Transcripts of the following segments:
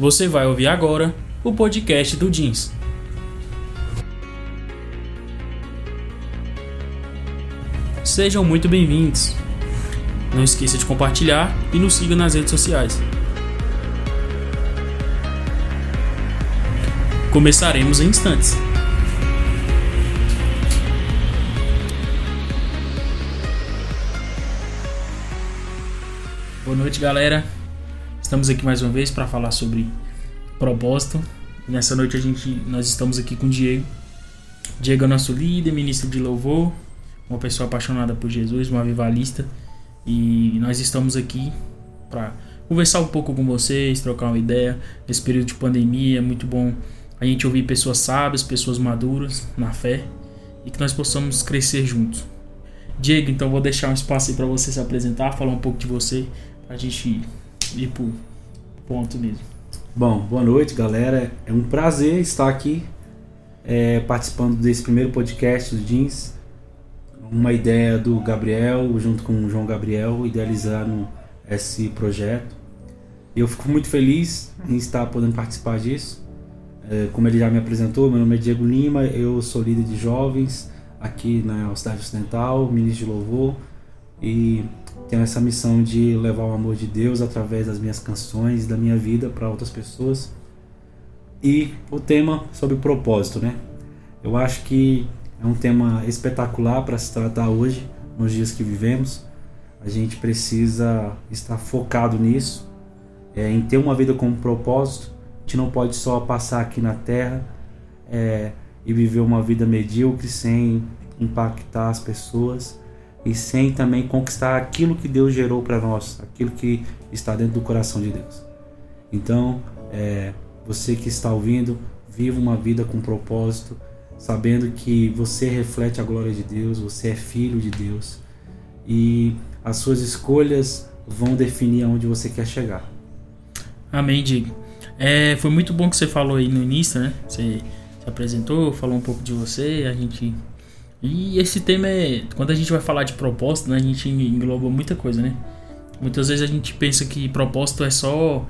Você vai ouvir agora o podcast do Jeans. Sejam muito bem-vindos. Não esqueça de compartilhar e nos siga nas redes sociais. Começaremos em instantes. Boa noite, galera. Estamos aqui mais uma vez para falar sobre propósito. Nessa noite a gente, nós estamos aqui com o Diego. Diego é nosso líder, ministro de louvor, uma pessoa apaixonada por Jesus, uma avivalista. E nós estamos aqui para conversar um pouco com vocês, trocar uma ideia. Nesse período de pandemia é muito bom a gente ouvir pessoas sábias, pessoas maduras na fé e que nós possamos crescer juntos. Diego, então vou deixar um espaço aí para você se apresentar, falar um pouco de você, a gente ir pro ponto mesmo. Bom, boa noite, galera. É um prazer estar aqui é, participando desse primeiro podcast do Jeans. Uma ideia do Gabriel, junto com o João Gabriel, idealizaram esse projeto. E eu fico muito feliz em estar podendo participar disso. É, como ele já me apresentou, meu nome é Diego Lima, eu sou líder de jovens aqui na Cidade Ocidental, ministro de louvor. E tenho essa missão de levar o amor de Deus através das minhas canções, da minha vida para outras pessoas. E o tema sobre propósito, né? Eu acho que é um tema espetacular para se tratar hoje, nos dias que vivemos. A gente precisa estar focado nisso, é, em ter uma vida com um propósito. A gente não pode só passar aqui na Terra é, e viver uma vida medíocre sem impactar as pessoas e sem também conquistar aquilo que Deus gerou para nós, aquilo que está dentro do coração de Deus. Então, é, você que está ouvindo, viva uma vida com propósito, sabendo que você reflete a glória de Deus, você é filho de Deus e as suas escolhas vão definir aonde você quer chegar. Amém, Diego. É, foi muito bom que você falou aí no início, né? Você se apresentou, falou um pouco de você, a gente e esse tema é. Quando a gente vai falar de propósito, né, a gente engloba muita coisa, né? Muitas vezes a gente pensa que propósito é só.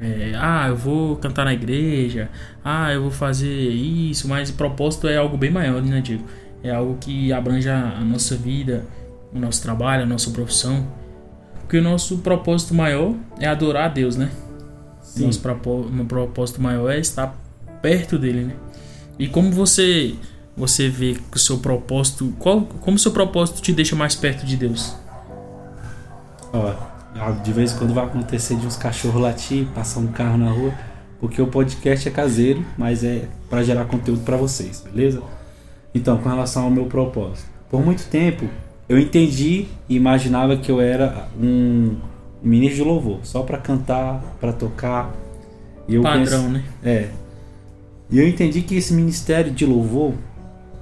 É, ah, eu vou cantar na igreja. Ah, eu vou fazer isso. Mas propósito é algo bem maior, né, Diego? É algo que abrange a nossa vida, o nosso trabalho, a nossa profissão. Porque o nosso propósito maior é adorar a Deus, né? Sim. Nosso propósito maior é estar perto dele, né? E como você você vê que o seu propósito. Qual, como o seu propósito te deixa mais perto de Deus? Ó, de vez em quando vai acontecer de uns cachorros latir, passar um carro na rua, porque o podcast é caseiro, mas é para gerar conteúdo para vocês, beleza? Então, com relação ao meu propósito, por muito tempo eu entendi e imaginava que eu era um ministro de louvor, só para cantar, para tocar. E eu Padrão, né? É. E eu entendi que esse ministério de louvor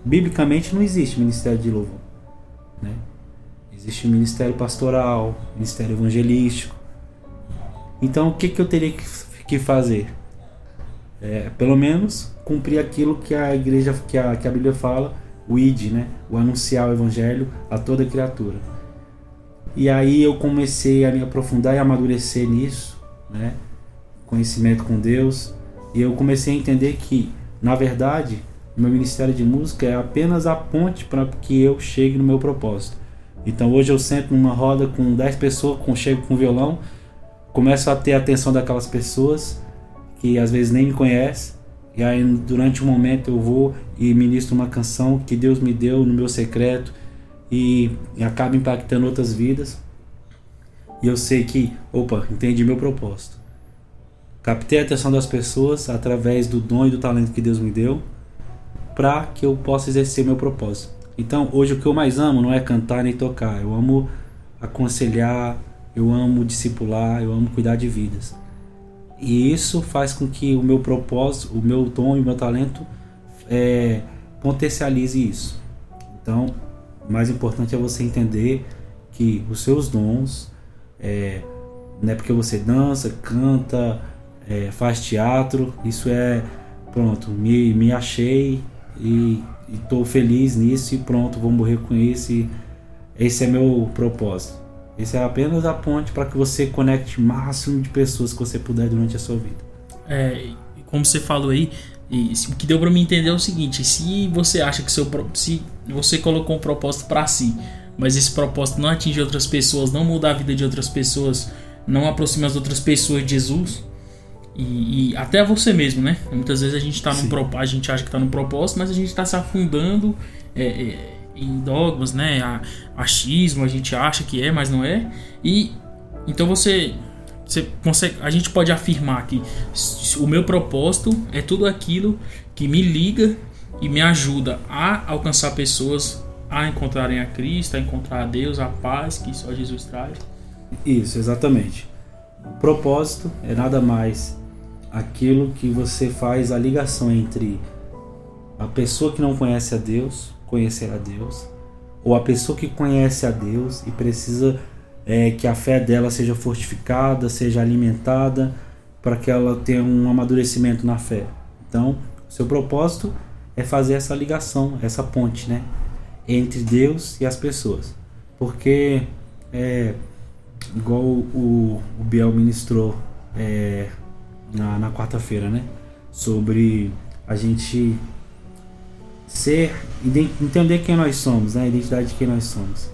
biblicamente não existe ministério de louvor. Né? Existe o ministério pastoral, ministério evangelístico. Então o que, que eu teria que fazer? É, pelo menos cumprir aquilo que a igreja, que a, que a Bíblia fala, o id, né? o anunciar o evangelho a toda criatura. E aí eu comecei a me aprofundar e amadurecer nisso, né? conhecimento com Deus, e eu comecei a entender que, na verdade, meu ministério de música é apenas a ponte para que eu chegue no meu propósito. Então hoje eu sento numa roda com 10 pessoas, com, chego com violão, começo a ter a atenção daquelas pessoas que às vezes nem me conhecem, e aí durante um momento eu vou e ministro uma canção que Deus me deu no meu secreto e, e acaba impactando outras vidas. E eu sei que, opa, entendi meu propósito. Captei a atenção das pessoas através do dom e do talento que Deus me deu para que eu possa exercer meu propósito. Então, hoje o que eu mais amo não é cantar nem tocar, eu amo aconselhar, eu amo discipular, eu amo cuidar de vidas. E isso faz com que o meu propósito, o meu dom e o meu talento é, potencialize isso. Então, o mais importante é você entender que os seus dons, é, não é porque você dança, canta, é, faz teatro, isso é pronto, me, me achei e estou feliz nisso e pronto, vou morrer com isso. E esse é meu propósito. Esse é apenas a ponte para que você conecte o máximo de pessoas que você puder durante a sua vida. é, como você falou aí, e o que deu para me entender é o seguinte: se você acha que seu se você colocou um propósito para si, mas esse propósito não atinge outras pessoas, não muda a vida de outras pessoas, não aproxima as outras pessoas de Jesus, e, e até você mesmo, né? Muitas vezes a gente tá num pro, a gente acha que tá no propósito, mas a gente está se afundando é, é, em dogmas, né? A, achismo, a gente acha que é, mas não é. E então você você consegue, a gente pode afirmar que o meu propósito é tudo aquilo que me liga e me ajuda a alcançar pessoas a encontrarem a Cristo, a encontrar a Deus, a paz que só Jesus traz. Isso, exatamente. O propósito é nada mais aquilo que você faz a ligação entre a pessoa que não conhece a Deus, conhecer a Deus, ou a pessoa que conhece a Deus e precisa é, que a fé dela seja fortificada, seja alimentada, para que ela tenha um amadurecimento na fé. Então, seu propósito é fazer essa ligação, essa ponte, né, entre Deus e as pessoas, porque é igual o, o Biel ministrou é, na, na quarta-feira, né, sobre a gente ser entender quem nós somos, né, a identidade de quem nós somos.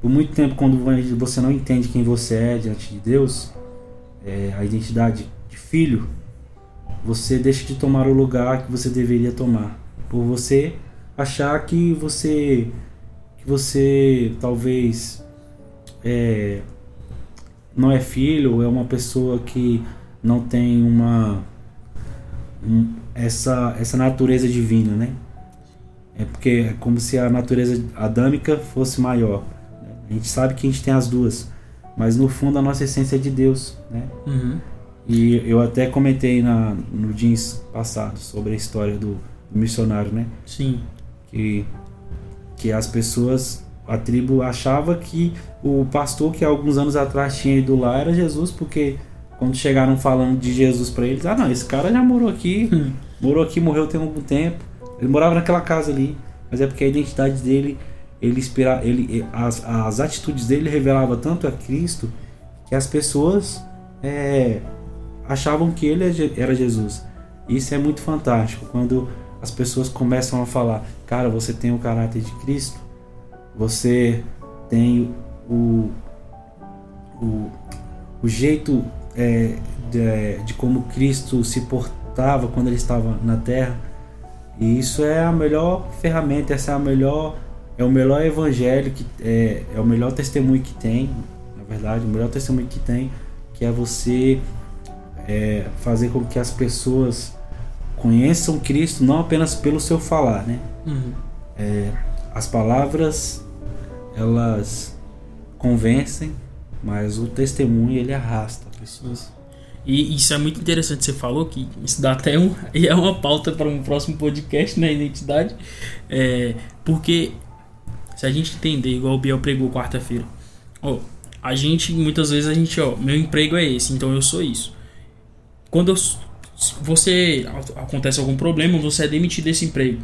Por muito tempo, quando você não entende quem você é diante de Deus, é, a identidade de filho, você deixa de tomar o lugar que você deveria tomar. Por você achar que você que você talvez é, não é filho, é uma pessoa que não tem uma um, essa essa natureza divina, né? É porque é como se a natureza adâmica fosse maior. A gente sabe que a gente tem as duas, mas no fundo a nossa essência é de Deus, né? Uhum. E eu até comentei na, no jeans passado sobre a história do, do, missionário, né? Sim. Que, que as pessoas, a tribo achava que o pastor que alguns anos atrás tinha ido lá era Jesus, porque quando chegaram falando de Jesus para eles, ah não, esse cara já morou aqui, hum. morou aqui, morreu tem algum tempo. Ele morava naquela casa ali, mas é porque a identidade dele ele inspira, ele, as, as atitudes dele revelava tanto a Cristo que as pessoas é, achavam que ele é era Jesus. Isso é muito fantástico quando as pessoas começam a falar, cara, você tem o caráter de Cristo, você tem o, o, o jeito é, de, de como Cristo se portava quando ele estava na Terra. E isso é a melhor ferramenta, essa é a melhor é o melhor evangelho que é, é o melhor testemunho que tem, na verdade, o melhor testemunho que tem, que é você é, fazer com que as pessoas conheçam Cristo não apenas pelo seu falar, né? Uhum. É, as palavras elas convencem, mas o testemunho ele arrasta pessoas. E isso é muito interessante você falou que isso dá até um é uma pauta para um próximo podcast na né, identidade, é, porque se a gente entender, igual o Biel pregou quarta-feira, ó, a gente, muitas vezes a gente, ó, meu emprego é esse, então eu sou isso. Quando eu, você acontece algum problema, você é demitido desse emprego.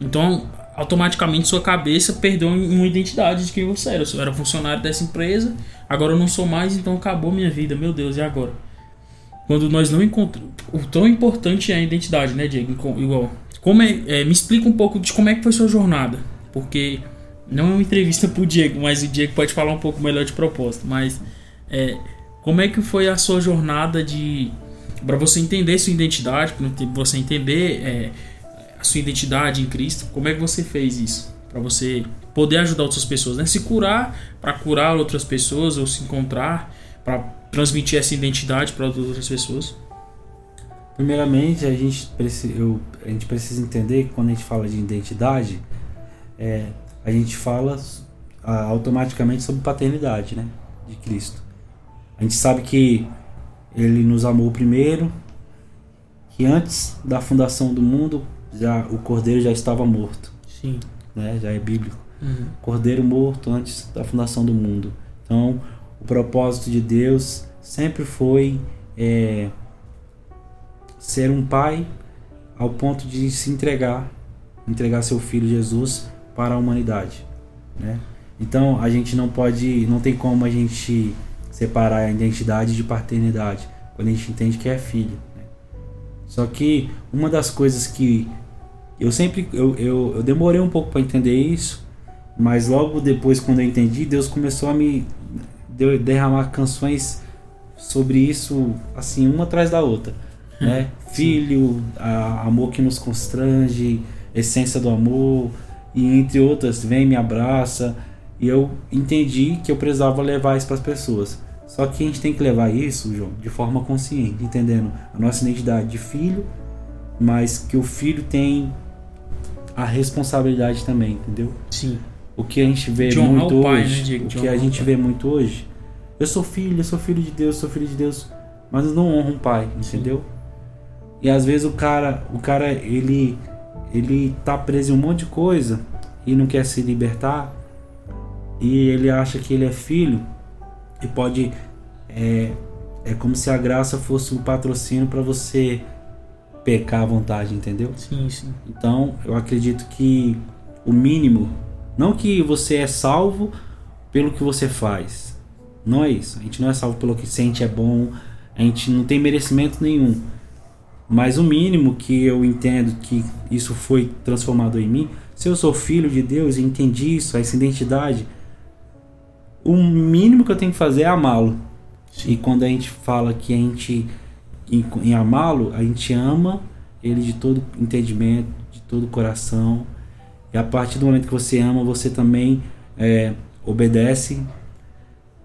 Então, automaticamente sua cabeça perdeu uma identidade de quem você era. Eu era funcionário dessa empresa, agora eu não sou mais, então acabou minha vida. Meu Deus, e agora? Quando nós não encontramos. O tão importante é a identidade, né, Diego? Igual. Como é, é, me explica um pouco de como é que foi sua jornada. Porque não é uma entrevista pro Diego, mas o Diego pode falar um pouco melhor de propósito. Mas é, como é que foi a sua jornada de. para você entender sua identidade, para você entender é, a sua identidade em Cristo, como é que você fez isso? Para você poder ajudar outras pessoas, né? Se curar, para curar outras pessoas, ou se encontrar, para transmitir essa identidade para outras pessoas. Primeiramente, a gente, precisa, eu, a gente precisa entender que quando a gente fala de identidade, é, a gente fala automaticamente sobre paternidade, né, de Cristo. A gente sabe que ele nos amou primeiro, que antes da fundação do mundo já o cordeiro já estava morto. Sim. Né, já é bíblico. Uhum. Cordeiro morto antes da fundação do mundo. Então, o propósito de Deus sempre foi é, ser um pai ao ponto de se entregar, entregar seu filho Jesus para a humanidade, né? Então a gente não pode, não tem como a gente separar a identidade de paternidade quando a gente entende que é filho. Né? Só que uma das coisas que eu sempre eu, eu, eu demorei um pouco para entender isso, mas logo depois quando eu entendi, Deus começou a me derramar canções sobre isso assim uma atrás da outra, né? Filho, a, amor que nos constrange, essência do amor e entre outras, vem me abraça. E eu entendi que eu precisava levar isso para as pessoas. Só que a gente tem que levar isso, João, de forma consciente, entendendo a nossa identidade de filho, mas que o filho tem a responsabilidade também, entendeu? Sim. O que a gente vê honrar muito pai, hoje, né, Diego? o De que a gente vê muito hoje, eu sou filho, eu sou filho de Deus, sou filho de Deus, mas eu não honro um pai, entendeu? E às vezes o cara, o cara ele ele tá preso em um monte de coisa e não quer se libertar e ele acha que ele é filho e pode é, é como se a graça fosse um patrocínio para você pecar à vontade, entendeu? Sim, sim. Então, eu acredito que o mínimo, não que você é salvo pelo que você faz. Não é isso. A gente não é salvo pelo que sente é bom, a gente não tem merecimento nenhum. Mas o mínimo que eu entendo que isso foi transformado em mim, se eu sou filho de Deus e entendi isso, essa identidade, o mínimo que eu tenho que fazer é amá-lo. E quando a gente fala que a gente em, em amá-lo, a gente ama ele de todo entendimento, de todo coração. E a partir do momento que você ama, você também é, obedece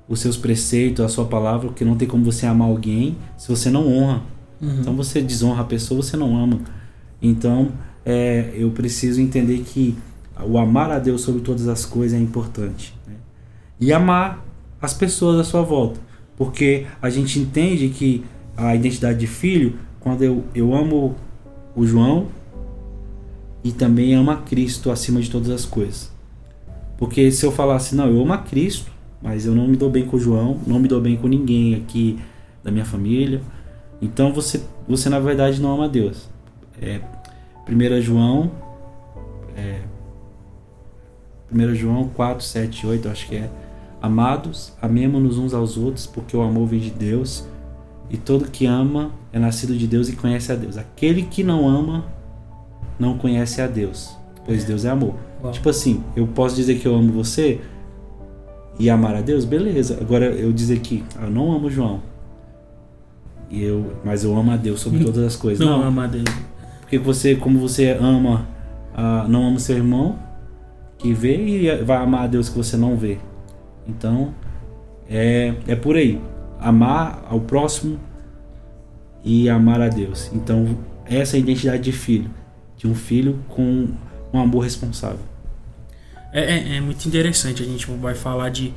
os seus preceitos, a sua palavra, porque não tem como você amar alguém se você não honra. Uhum. Então você desonra a pessoa, você não ama. Então é, eu preciso entender que o amar a Deus sobre todas as coisas é importante. né? E amar as pessoas à sua volta. Porque a gente entende que a identidade de filho, quando eu, eu amo o João e também amo a Cristo acima de todas as coisas. Porque se eu falasse, não, eu amo a Cristo, mas eu não me dou bem com o João, não me dou bem com ninguém aqui da minha família, então você, você na verdade não ama Deus. É, 1 João é, 1 João 4, 7, 8, acho que é. Amados, amemos-nos uns aos outros, porque o amor vem de Deus, e todo que ama é nascido de Deus e conhece a Deus. Aquele que não ama não conhece a Deus, pois Deus é amor. Uau. Tipo assim, eu posso dizer que eu amo você e amar a Deus, beleza. Agora eu dizer que "Ah, eu não amo João, e eu, mas eu amo a Deus sobre todas as coisas. Não, Não, ama a Deus. porque você, como você ama, ah, não ama seu irmão que vê e vai amar a Deus que você não vê. Então, é, é por aí. Amar ao próximo e amar a Deus. Então, essa é a identidade de filho. De um filho com um amor responsável. É, é, é muito interessante a gente vai falar de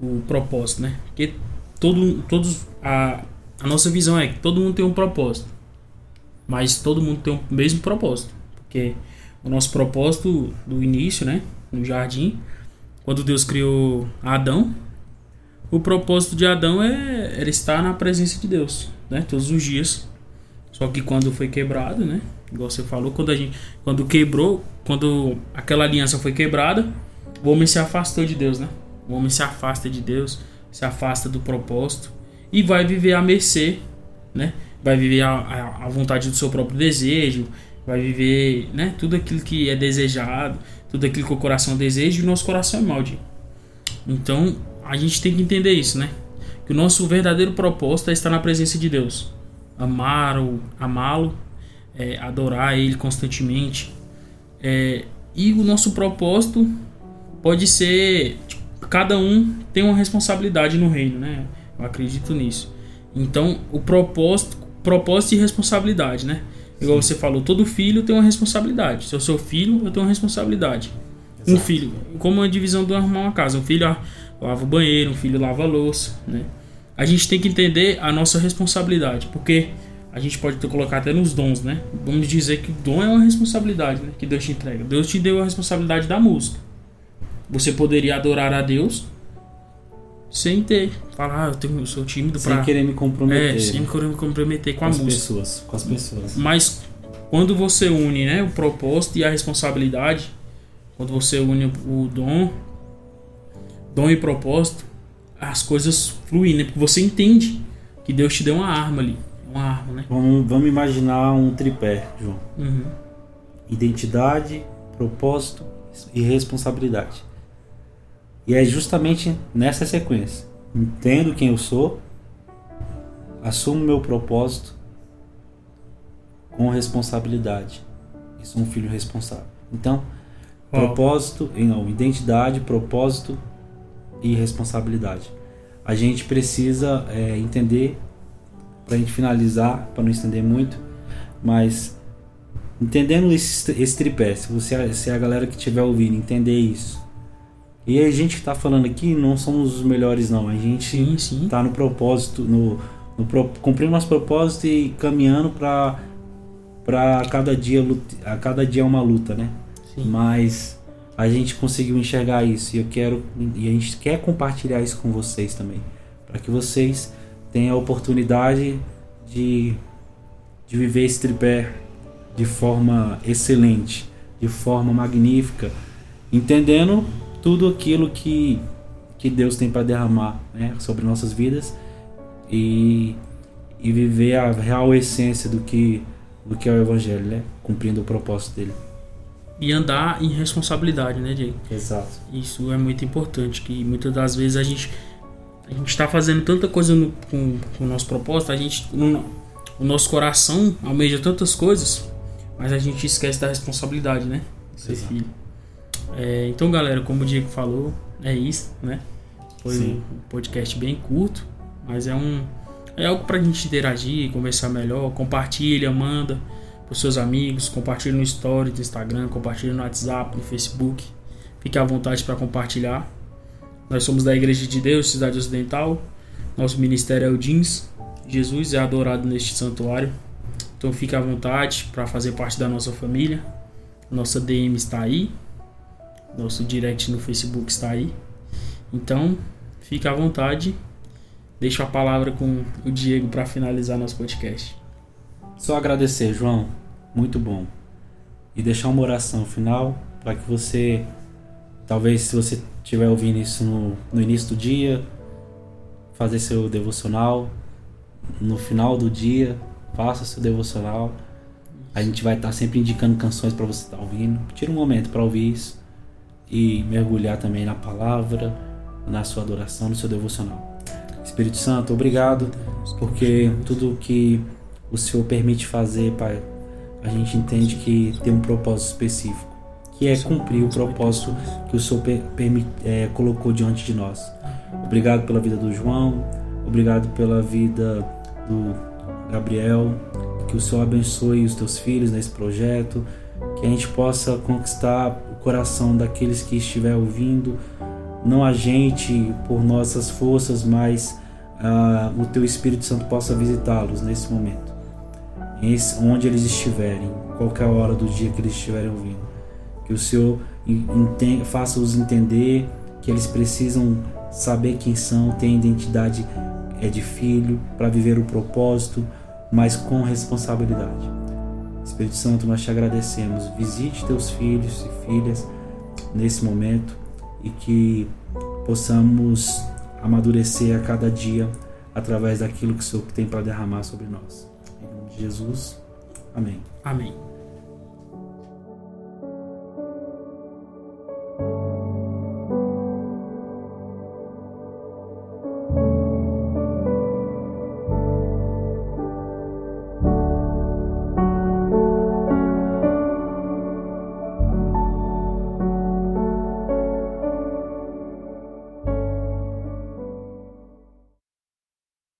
o propósito, né? Porque todo, todos a, a nossa visão é que todo mundo tem um propósito, mas todo mundo tem o mesmo propósito, porque o nosso propósito do início, né, no jardim, quando Deus criou Adão, o propósito de Adão é, era estar na presença de Deus, né, todos os dias. Só que quando foi quebrado, né, igual você falou, quando a gente, quando quebrou, quando aquela aliança foi quebrada, o homem se afastou de Deus, né? O homem se afasta de Deus, se afasta do propósito e vai viver à mercê, né? Vai viver a vontade do seu próprio desejo, vai viver, né? Tudo aquilo que é desejado, tudo aquilo que o coração deseja e o nosso coração é mau, Diego. Então, a gente tem que entender isso, né? Que o nosso verdadeiro propósito é estar na presença de Deus. Amar-o, amá-lo, é, adorar ele constantemente. É, e o nosso propósito pode ser. tipo, cada um tem uma responsabilidade no reino, né? Eu acredito nisso. Então, o propósito, propósito e responsabilidade, né? Igual você falou, todo filho tem uma responsabilidade. Se eu sou filho, eu tenho uma responsabilidade. Um Exato. filho, como a divisão do arrumar uma casa. Um filho lava o banheiro, um filho lava a louça, né? A gente tem que entender a nossa responsabilidade, porque a gente pode ter colocar até nos dons, né? Vamos dizer que o dom é uma responsabilidade, né? Que Deus te entrega. Deus te deu a responsabilidade da música. Você poderia adorar a Deus sem ter, falar, ah, eu tenho, eu sou tímido Sem querer me comprometer é, sem me comprometer com com a as música. pessoas. Com as pessoas. Mas quando você une né, o propósito e a responsabilidade, quando você une o dom, dom e propósito, as coisas fluem, né? Porque você entende que Deus te deu uma arma ali. uma arma, né? Vamos, vamos imaginar um tripé, João. Uhum. Identidade, propósito e responsabilidade. E é justamente nessa sequência. Entendo quem eu sou, assumo meu propósito com responsabilidade. E sou um filho responsável. Então. Propósito, não, identidade, propósito e responsabilidade. A gente precisa é, entender, para a gente finalizar, para não estender muito, mas entendendo esse, esse tripé, se, você, se a galera que estiver ouvindo entender isso, e a gente que está falando aqui não somos os melhores não, a gente está no propósito, no, no pro- cumprindo nosso propósito e caminhando para para cada dia a cada dia é uma luta, né? Sim. Mas a gente conseguiu enxergar isso e eu quero e a gente quer compartilhar isso com vocês também, para que vocês tenham a oportunidade de de viver esse tripé de forma excelente, de forma magnífica, entendendo tudo aquilo que que Deus tem para derramar, né, sobre nossas vidas e e viver a real essência do que do que é o evangelho, né, cumprindo o propósito dele. E andar em responsabilidade, né, Diego? Exato. Isso é muito importante, que muitas das vezes a gente a gente está fazendo tanta coisa no- com, com o nosso propósito, a gente no- o nosso coração almeja tantas coisas, mas a gente esquece da responsabilidade, né? Ser Exato. filho. É, então, galera, como o Diego falou, é isso, né? Foi Sim. um podcast bem curto, mas é um é algo pra gente interagir, conversar melhor, compartilha, manda pros seus amigos, compartilha no story do Instagram, compartilha no WhatsApp, no Facebook. Fique à vontade para compartilhar. Nós somos da Igreja de Deus, Cidade Ocidental. Nosso ministério é o Jeans. Jesus é adorado neste santuário. Então fique à vontade para fazer parte da nossa família. Nossa DM está aí. Nosso direct no Facebook está aí. Então, fique à vontade. Deixo a palavra com o Diego para finalizar nosso podcast. Só agradecer, João. Muito bom. E deixar uma oração final para que você, talvez se você estiver ouvindo isso no, no início do dia, fazer seu devocional. No final do dia, faça seu devocional. A gente vai estar sempre indicando canções para você estar ouvindo. Tira um momento para ouvir isso e mergulhar também na palavra, na sua adoração, no seu devocional. Espírito Santo, obrigado porque tudo que o Senhor permite fazer, Pai, a gente entende que tem um propósito específico, que é cumprir o propósito que o Senhor é, colocou diante de nós. Obrigado pela vida do João, obrigado pela vida do Gabriel, que o Senhor abençoe os teus filhos nesse projeto, que a gente possa conquistar o coração daqueles que estiver ouvindo, não a gente por nossas forças, mas ah, o teu Espírito Santo possa visitá-los nesse momento, onde eles estiverem, qualquer hora do dia que eles estiverem ouvindo, que o Senhor faça-os entender que eles precisam saber quem são, ter identidade é de filho para viver o propósito, mas com responsabilidade. Espírito Santo, nós te agradecemos. Visite teus filhos e filhas nesse momento e que possamos amadurecer a cada dia através daquilo que o Senhor tem para derramar sobre nós. Jesus. Amém. Amém.